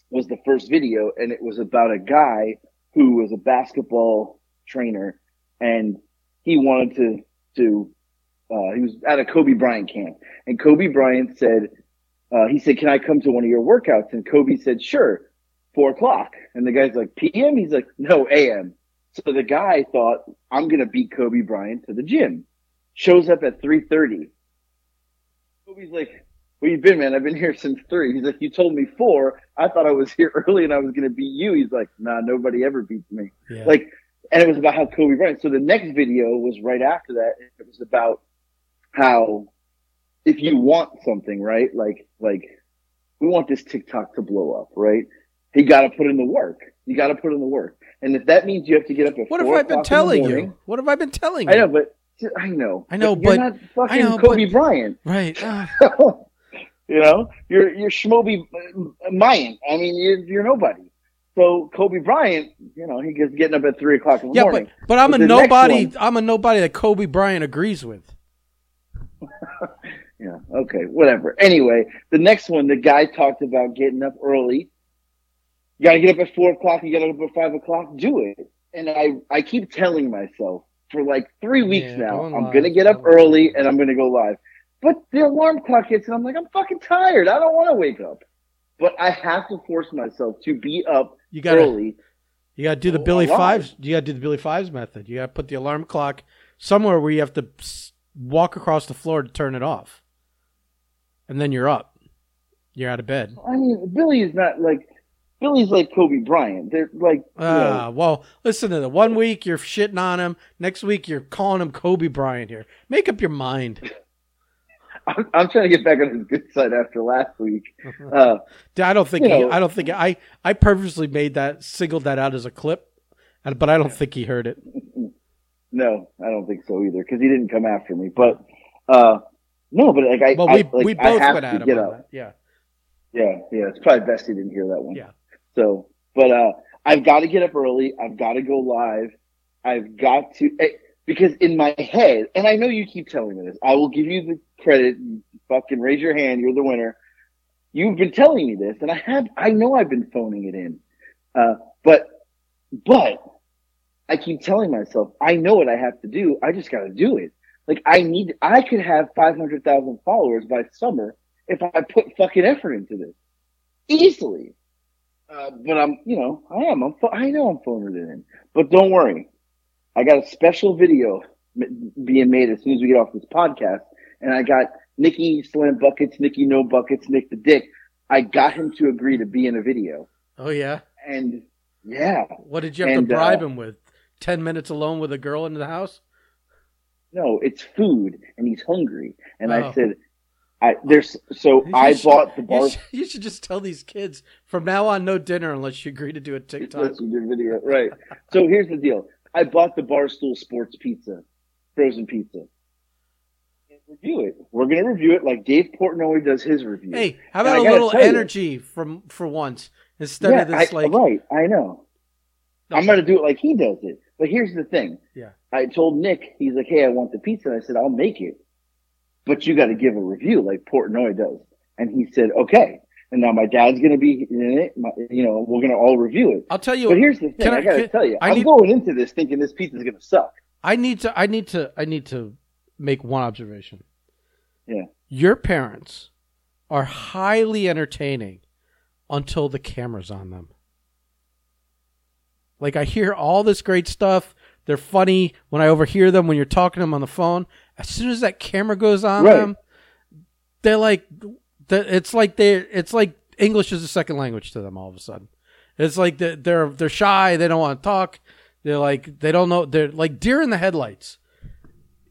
was the first video and it was about a guy who was a basketball trainer and he wanted to, to, uh, he was at a Kobe Bryant camp and Kobe Bryant said, uh, he said, can I come to one of your workouts? And Kobe said, sure, four o'clock. And the guy's like, PM? He's like, no, AM. So the guy thought, I'm going to beat Kobe Bryant to the gym. Shows up at 3.30. Kobe's like, where you been, man? I've been here since three. He's like, you told me four. I thought I was here early and I was going to beat you. He's like, nah, nobody ever beats me. Yeah. Like, and it was about how Kobe Bryant. So the next video was right after that. and It was about how if you want something, right? Like, like we want this TikTok to blow up, right? You got to put in the work. You got to put in the work. And if that means you have to get up at what have I been o'clock in the telling morning- you? What have I been telling you? I know, but I know. I know, you're but- not fucking know, Kobe but- Bryant. Right. Ah, you know, you're you're Schmoby Bryant. I mean, you're you're nobody. So Kobe Bryant, you know, he gets getting up at three o'clock in the yeah, morning. but but I'm But a nobody. one- I'm a nobody that Kobe Bryant agrees with. Yeah. Okay. Whatever. Anyway, the next one, the guy talked about getting up early. You got to get up at four o'clock. You got to get up at five o'clock. Do it. And I, I keep telling myself for like three weeks Yeah, now, going I'm live, going to get up live. early and I'm going to go live. But the alarm clock hits and I'm like, I'm fucking tired. I don't want to wake up. But I have to force myself to be up You gotta early. you gotta do the Oh, Billy alive. Fives. You gotta do the Billy Fives method. You gotta put the alarm clock somewhere where you have to walk across the floor to turn it off, and then you're up. You're out of bed. I mean, Billy is not like, Billy's like Kobe Bryant. They're like, you know, Ah, well, listen to the One week you're shitting on him. Next week you're calling him Kobe Bryant. Here, make up your mind. I'm, I'm trying to get back on his good side after last week. Uh, I don't think he, know- I don't think I I purposely made that singled that out as a clip, but I don't think he heard it. no, I don't think so either because he didn't come after me. But uh, no, but like I, Well, I, we like, we I both have went to at him get up. that. Yeah. Yeah, yeah, it's probably best he didn't hear that one. Yeah. So, but uh, I've got to get up early. I've got to go live. I've got to eh, because in my head, and I know you keep telling me this. I will give you the credit. Fucking raise your hand. You're the winner. You've been telling me this, and I have. I know I've been phoning it in, uh, but but I keep telling myself I know what I have to do. I just got to do it. Like I need. I could have five hundred thousand followers by summer if I put fucking effort into this easily. Uh, but I'm, you know, I am. I'm. I know I'm phoning it in. But don't worry, I got a special video being made as soon as we get off this podcast, and I got Nikki Slam Buckets, Nikki No Buckets, Nick the Dick. I got him to agree to be in a video, Oh yeah. and yeah, What did you have And, to bribe uh, him with? Ten minutes alone with a girl in the house? no, it's food, and he's hungry, and Oh. I said, I there's so You I should- bought the You bar. should, you should just tell these kids from now on, no dinner unless you agree to do a TikTok. A good video, right? So here's the deal: I bought the Barstool Sports Pizza, frozen pizza. Review it. We're gonna review it like Dave Portnoy does his review. Hey, how about a little tell you- energy from for once instead yeah, of this I, like right? I know. I'm gonna do it like he does it. But here's the thing. Yeah. I told Nick, he's like, "Hey, I want the pizza." And I said, "I'll make it, but you got to give a review like Portnoy does." And he said, "Okay." And now my dad's gonna be in it. My, you know, we're gonna all review it. I'll tell you. But here's the thing: Can I, I- gotta tell you, I I'm need- going into this thinking this pizza's gonna suck. I need to. I need to. I need to make one observation. Yeah. Your parents are highly entertaining until the camera's on them. Like I hear all this great stuff. They're funny when I overhear them when you're talking to them on the phone. As soon as that camera goes on Right. them, they're like, it's like they, it's like English is a second language to them. All of a sudden, it's like they're they're, they're shy. They don't want to talk. They're like they don't know. They're like deer in the headlights.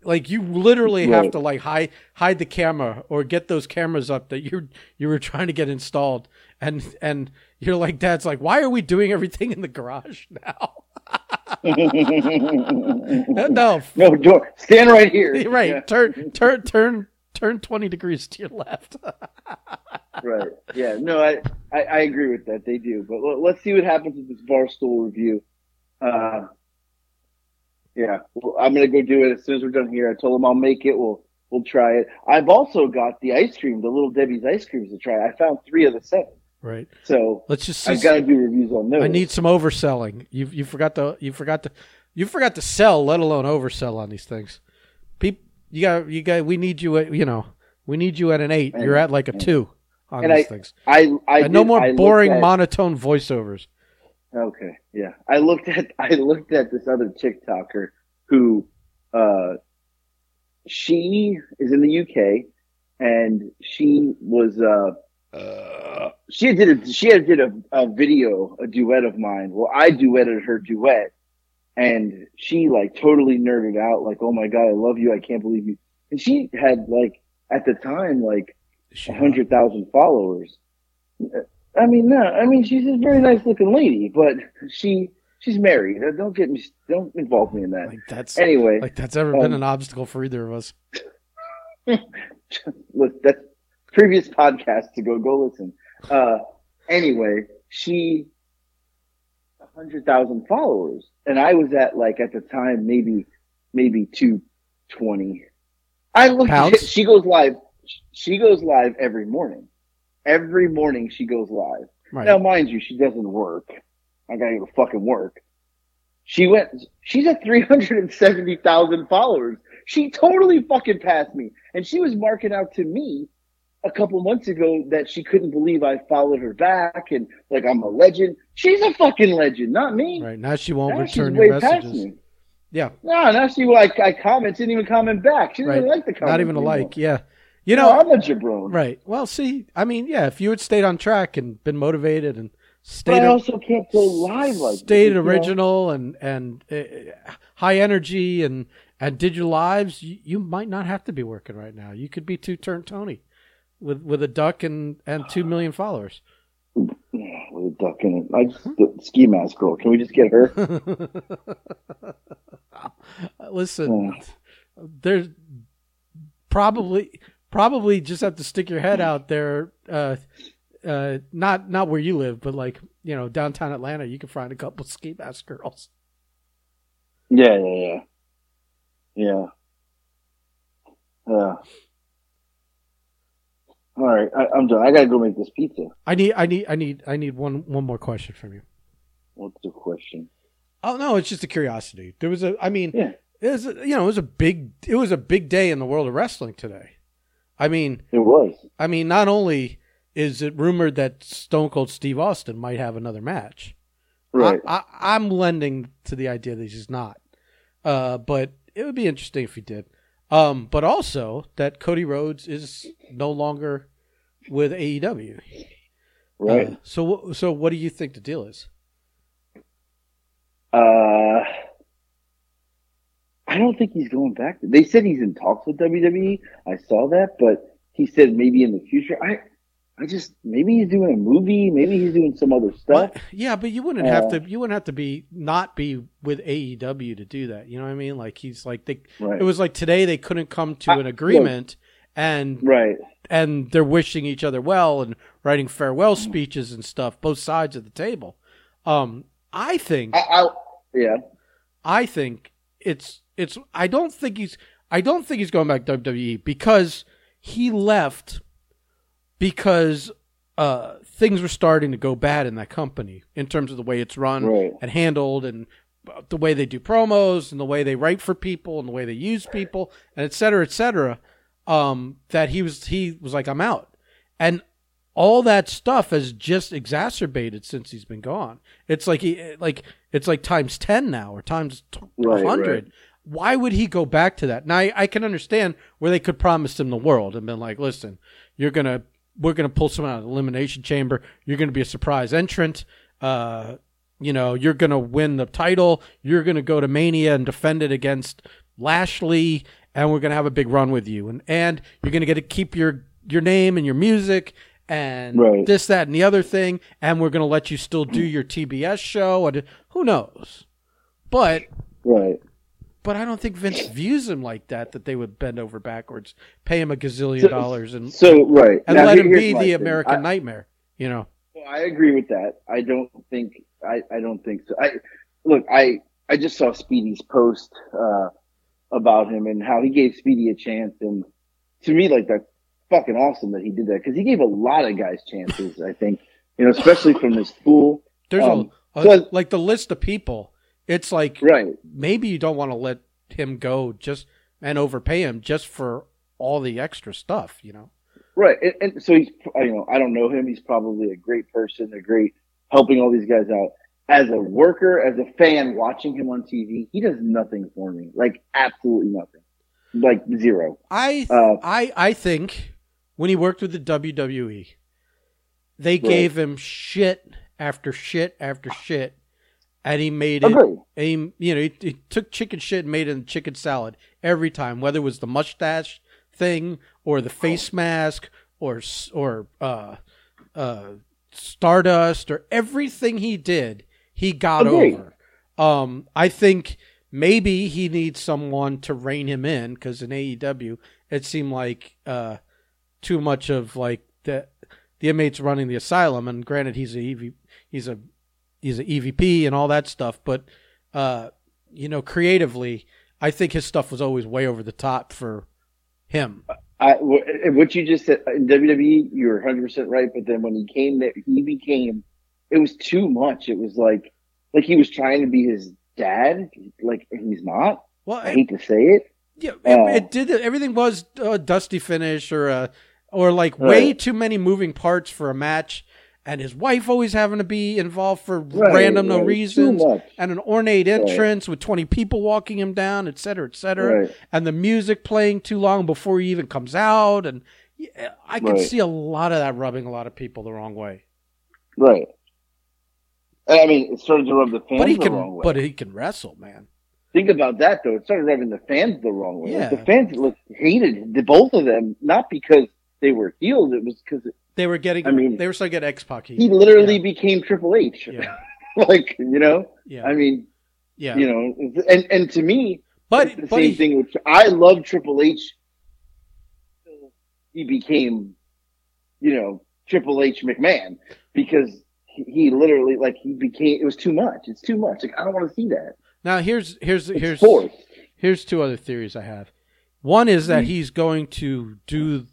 Like you literally have to like hide hide the camera or get those cameras up that you you were trying to get installed, and and you're like, Dad's like, why are we doing everything in the garage now? no, no, door. Stand right here. right. Yeah, Turn turn turn turn twenty degrees to your left. right. Yeah. No, I, I I agree with that. They do, but l- let's see what happens with this barstool review. Uh, yeah, well, I'm gonna go do it as soon as we're done here. I told them I'll make it. We'll we'll try it. I've also got the ice cream, the little Debbie's ice creams to try. I found three of the seven, right. so Let's just. I've got to do reviews on those. I need some overselling. You you forgot to you forgot to you forgot to sell, let alone oversell on these things. Peop, you got you got. We need you at you know we need you at an eight. You're at like a two on And these I- things. I I And no did- more I boring at- monotone voiceovers. Okay, yeah. I looked at I looked at this other TikToker who uh she is in the UK and she was uh uh she did a she had did a, a video, a duet of mine. Well I duetted her duet and she like totally nerded out, like, Oh my god, I love you, I can't believe you and she had like at the time like a hundred thousand followers. I mean, no, I mean she's a very nice looking lady, but she she's married. Uh, Don't get me, don't involve me in that. Like that's Anyway, like that's ever been um, an obstacle for either of us. look, that's previous podcast to go go listen. Uh, anyway, she a hundred thousand followers, and I was at like at the time maybe maybe two twenty. I looked. At she goes live. She goes live every morning. Every morning she goes live. Right. Now, mind you, she doesn't work. I gotta go fucking work. She went, she's at 370,000 followers. She totally fucking passed me. And she was marking out to me a couple months ago that she couldn't believe I followed her back and like I'm a legend. She's a fucking legend, not me. Right now she won't Now return your messages. me. Yeah, No, now she like I comment, didn't even comment back. She didn't right. like the comment. Not even a like. Yeah, you No, know. I'm a jabron. Right. Well, see, I mean, yeah, if you had stayed on track and been motivated and But stayed I also can't go live like stayed this, you know? original and and uh, high energy and and did your lives, you, you might not have to be working right now. You could be two turn Tony with with a duck and and two million followers. Yeah, with a duck and. I just, the ski mask girl. Can we just get her? Listen, there's probably probably just have to stick your head out there. Uh, uh, not not where you live, but like you know downtown Atlanta, you can find a couple ski mask girls. Yeah, yeah, yeah. Yeah. Yeah. All right, I, I'm done. I gotta go make this pizza. I need I need I need I need one one more question from you. What's the question? Oh no, it's just a curiosity. There was a, I mean, Yeah. it was, a, you know, it was a big, it was a big day in the world of wrestling today. I mean, It was. I mean, not only is it rumored that Stone Cold Steve Austin might have another match, Right. I, I'm lending to the idea that he's not. Uh, but it would be interesting if he did. Um, but also that Cody Rhodes is no longer with AEW. right. Uh, so, so what do you think the deal is? Uh, I don't think he's going back. They said he's in talks with WWE. I saw that, but he said maybe in the future. I, I just maybe he's doing a movie. Maybe he's doing some other stuff. But, yeah, but you wouldn't have Uh, to. You wouldn't have to be not be with AEW to do that. You know what I mean? Like he's like they. Right. It was like today they couldn't come to I- an agreement, and right. and they're wishing each other well and writing farewell speeches and stuff. Both sides of the table. Um, I think. I, I yeah. I think it's it's. I don't think he's. I don't think he's going back to WWE because he left because uh, things were starting to go bad in that company in terms of the way it's run Right. and handled and the way they do promos and the way they write for people and the way they use people and et cetera, et cetera. Um, that he was he was like I'm out, and all that stuff has just exacerbated since he's been gone. It's like he like it's like times ten now or times Right, hundred. right. Why would he go back to that? Now I, I can understand where they could promise him the world and been like, listen, you're gonna we're gonna pull someone out of the elimination chamber. You're gonna be a surprise entrant. Uh, you know, you're gonna win the title. You're gonna go to Mania and defend it against Lashley, and we're gonna have a big run with you. And and you're gonna get to keep your your name and your music and Right. this, that, and the other thing. And we're gonna let you still do your TBS show. And who knows? But Right. But I don't think Vince views him like that. That they would bend over backwards, pay him a gazillion So- dollars, and So right. and Now, let him be the thing. American I- nightmare. You know. Well, I agree with that. I don't think I, I don't think so. I look, I I just saw Speedy's post uh, about him and how he gave Speedy a chance, and to me, like that's fucking awesome that he did that because he gave a lot of guys chances. I think you know, especially from this pool. There's Um, a, a so- like the list of people. It's like Right. maybe you don't want to let him go just and overpay him just for all the extra stuff. You know. Right. And, and so he's, you know, I don't know him. He's probably a great person, a great helping all these guys out. As a worker, as a fan watching him on TV, he does nothing for me. Like absolutely nothing. Like zero. I Uh, I I think when he worked with the WWE, they gave him shit after shit after shit, and he made it. Agree. He, you know, he, he took chicken shit and made it in chicken salad every time, whether it was the mustache thing or the face mask or or uh, uh, Stardust or everything he did, he got Agreed. over. Um, I think maybe he needs someone to rein him in because in AEW it seemed like uh, too much of like the the inmates running the asylum. And granted, he's a he's a he's an EVP and all that stuff, but uh, you know, creatively, I think his stuff was always way over the top for him. I, what you just said in WWE, you're 100 percent right. But then when he came there, he became. It was too much. It was like, like he was trying to be his dad. Like he's not. Well, I hate to say it. Yeah, it, Uh, it did. Everything was a dusty finish or a, or like way Right. too many moving parts for a match, and his wife always having to be involved for Right, random no right. Too reasons, and an ornate entrance with twenty people walking him down, et cetera, et cetera, Right. and the music playing too long before he even comes out, and I can Right. see a lot of that rubbing a lot of people the wrong way. Right. I mean, it started to rub the fans But he the can, wrong way. but he can wrestle, man. Think about that though. It started rubbing the fans the wrong way. Yeah. The fans looked, hated the both of them, not because they were heels. It was because They were getting, I mean, they were starting to get X Pac. he literally became Triple H. yeah, like you know, yeah, I mean, yeah. you know, and and to me, but it's the but same he, thing. Which I love Triple H. He became, you know, Triple H McMahon because he, he literally like he became. It was too much. It's too much. Like I don't want to see that. now here's here's It's here's forced. here's two other theories I have. One is that Mhm. he's going to do.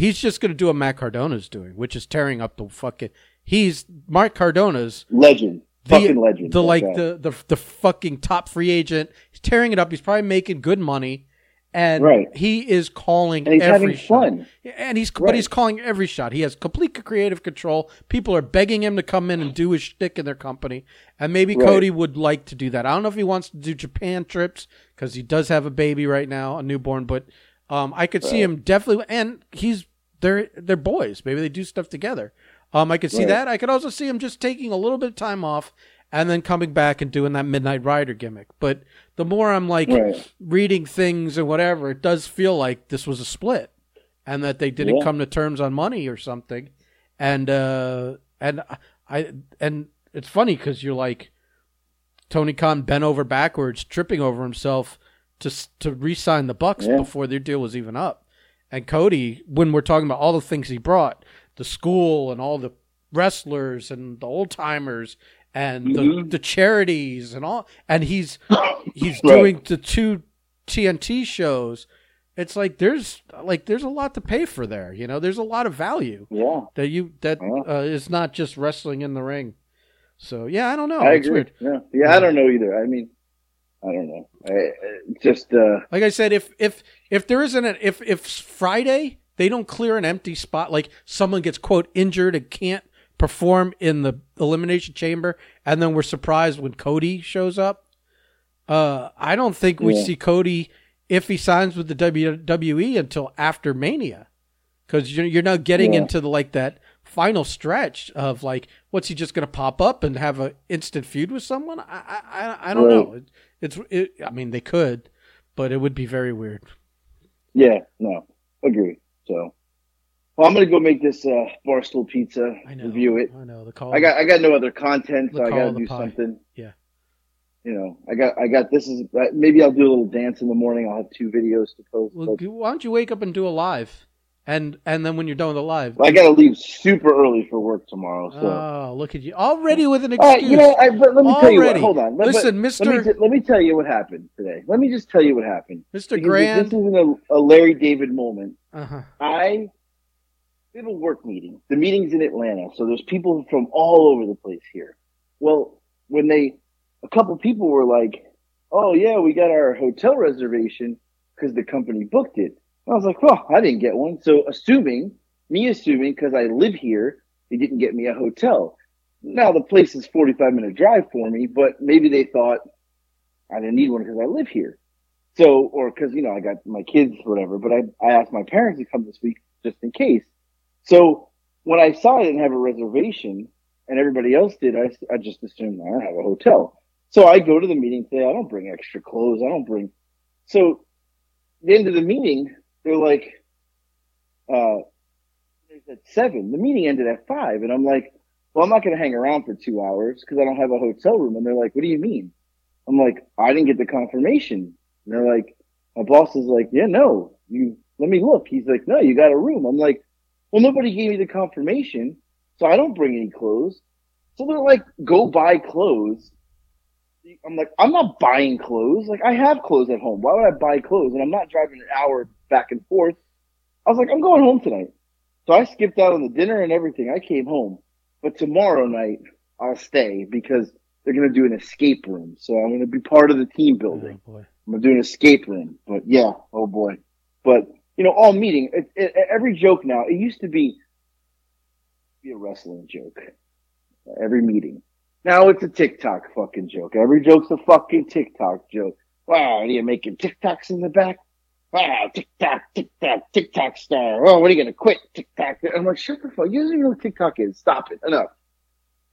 He's just going to do what Matt Cardona's doing, which is tearing up the fucking. He's Mark Cardona's Legend. the, Fucking legend. The like the, the the fucking top free agent. He's tearing it up. He's probably making good money, and Right. he is calling and he's having shot. fun. And he's but he's calling every shot. He has complete creative control. People are begging him to come in and do his shtick in their company, and maybe Right. Cody would like to do that. I don't know if he wants to do Japan trips because he does have a baby right now, a newborn. But um, I could see him definitely, and he's they're they're boys. Maybe they do stuff together. Um, I could see Right. that. I could also see him just taking a little bit of time off and then coming back and doing that Midnight Rider gimmick. But the more I'm like Right. reading things and whatever, it does feel like this was a split and that they didn't Yeah. come to terms on money or something. And uh and I and it's funny cuz you're like Tony Khan bent over backwards, tripping over himself to to re-sign the Bucks Yeah. before their deal was even up. And Cody, when we're talking about all the things he brought, the school and all the wrestlers and the old timers and the, Mhm. the charities and all, and he's he's Right. doing the two TNT shows. It's like there's like there's a lot to pay for there. You know, there's a lot of value Yeah, that you that Yeah. uh, is not just wrestling in the ring. So yeah, I don't know. I it's agree. weird. Yeah, yeah, I don't know either. I mean, I don't know. I, I just uh, Like I said, if if if there isn't a, if if Friday they don't clear an empty spot. Like someone gets quote injured and can't perform in the elimination chamber, and then we're surprised when Cody shows up. Uh, I don't think we Yeah. see Cody if he signs with the WWE until after Mania, because you're you're now getting Yeah. into the like that final stretch of like, what's he just going to pop up and have an instant feud with someone? I I I, don't Right. know. It, it's it, I mean they could, but it would be very weird. Yeah, no, agree. So, well, I'm gonna go make this uh, barstool pizza. I know. Review it. I know the call. I got I got no other content, so I gotta do pie. something. Yeah. You know, I got I got this is uh, maybe I'll do a little dance in the morning. I'll have two videos to post. Well, why don't you wake up and do a live, and and then when you're done with the live, I got to leave super early for work tomorrow. So. oh look at you already with an All right, excuse. you know, I, let me tell you what. Hold on. Let, Listen, Mister Let let me tell you what happened today. Let me just tell you what happened. Mister Grand. This isn't a, a Larry David moment. Uh-huh. I we have a work meeting. The meeting's in Atlanta, so there's people from all over the place here. Well, when they, a couple people were like, "Oh yeah, we got our hotel reservation because the company booked it." I was like, "Well, I didn't get one." So assuming, me assuming, because I live here, they didn't get me a hotel. Now the place is 45 minute drive for me, but maybe they thought I didn't need one because I live here. So, or because, you know, I got my kids, whatever, but I, I asked my parents to come this week just in case. So when I saw I didn't have a reservation and everybody else did, I, I just assumed I don't have a hotel. So I go to the meeting today. I don't bring extra clothes. I don't bring. So the end of the meeting, they're like, uh, at seven. The meeting ended at five. And I'm like, well, I'm not going to hang around for two hours because I don't have a hotel room. And they're like, what do you mean? I'm like, I didn't get the confirmation. And they're like, my boss is like, yeah, no, you, let me look. He's like, no, you got a room. I'm like, well, nobody gave me the confirmation, so I don't bring any clothes. So they're like, go buy clothes. I'm like, I'm not buying clothes. Like, I have clothes at home. Why would I buy clothes? And I'm not driving an hour back and forth. I was like, I'm going home tonight. So I skipped out on the dinner and everything. I came home. But tomorrow night, I'll stay because they're going to do an escape room. So I'm going to be part of the team building. Oh. I'm gonna do an escape room, but yeah, oh boy. But you know, all meeting, it, it, every joke now. It used to be be a wrestling joke. Every meeting. Now it's a TikTok fucking joke. Every joke's a fucking TikTok joke. Wow, are you making TikToks in the back? Wow, TikTok, TikTok, TikTok star. Oh, what are you gonna quit TikTok? I'm like, shut the fuck. You don't even know what TikTok is. Stop it. Enough.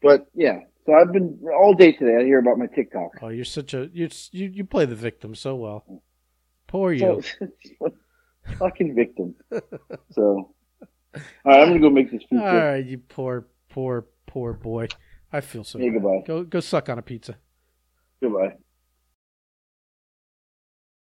But yeah, so I've been all day today. I hear about my TikTok. Oh, you're such a you you you play the victim so well. Poor you. So, fucking victim. So, all right, I'm gonna go make this pizza. right, you poor poor poor boy. I feel so. Hey, goodbye. Go go suck on a pizza. Goodbye.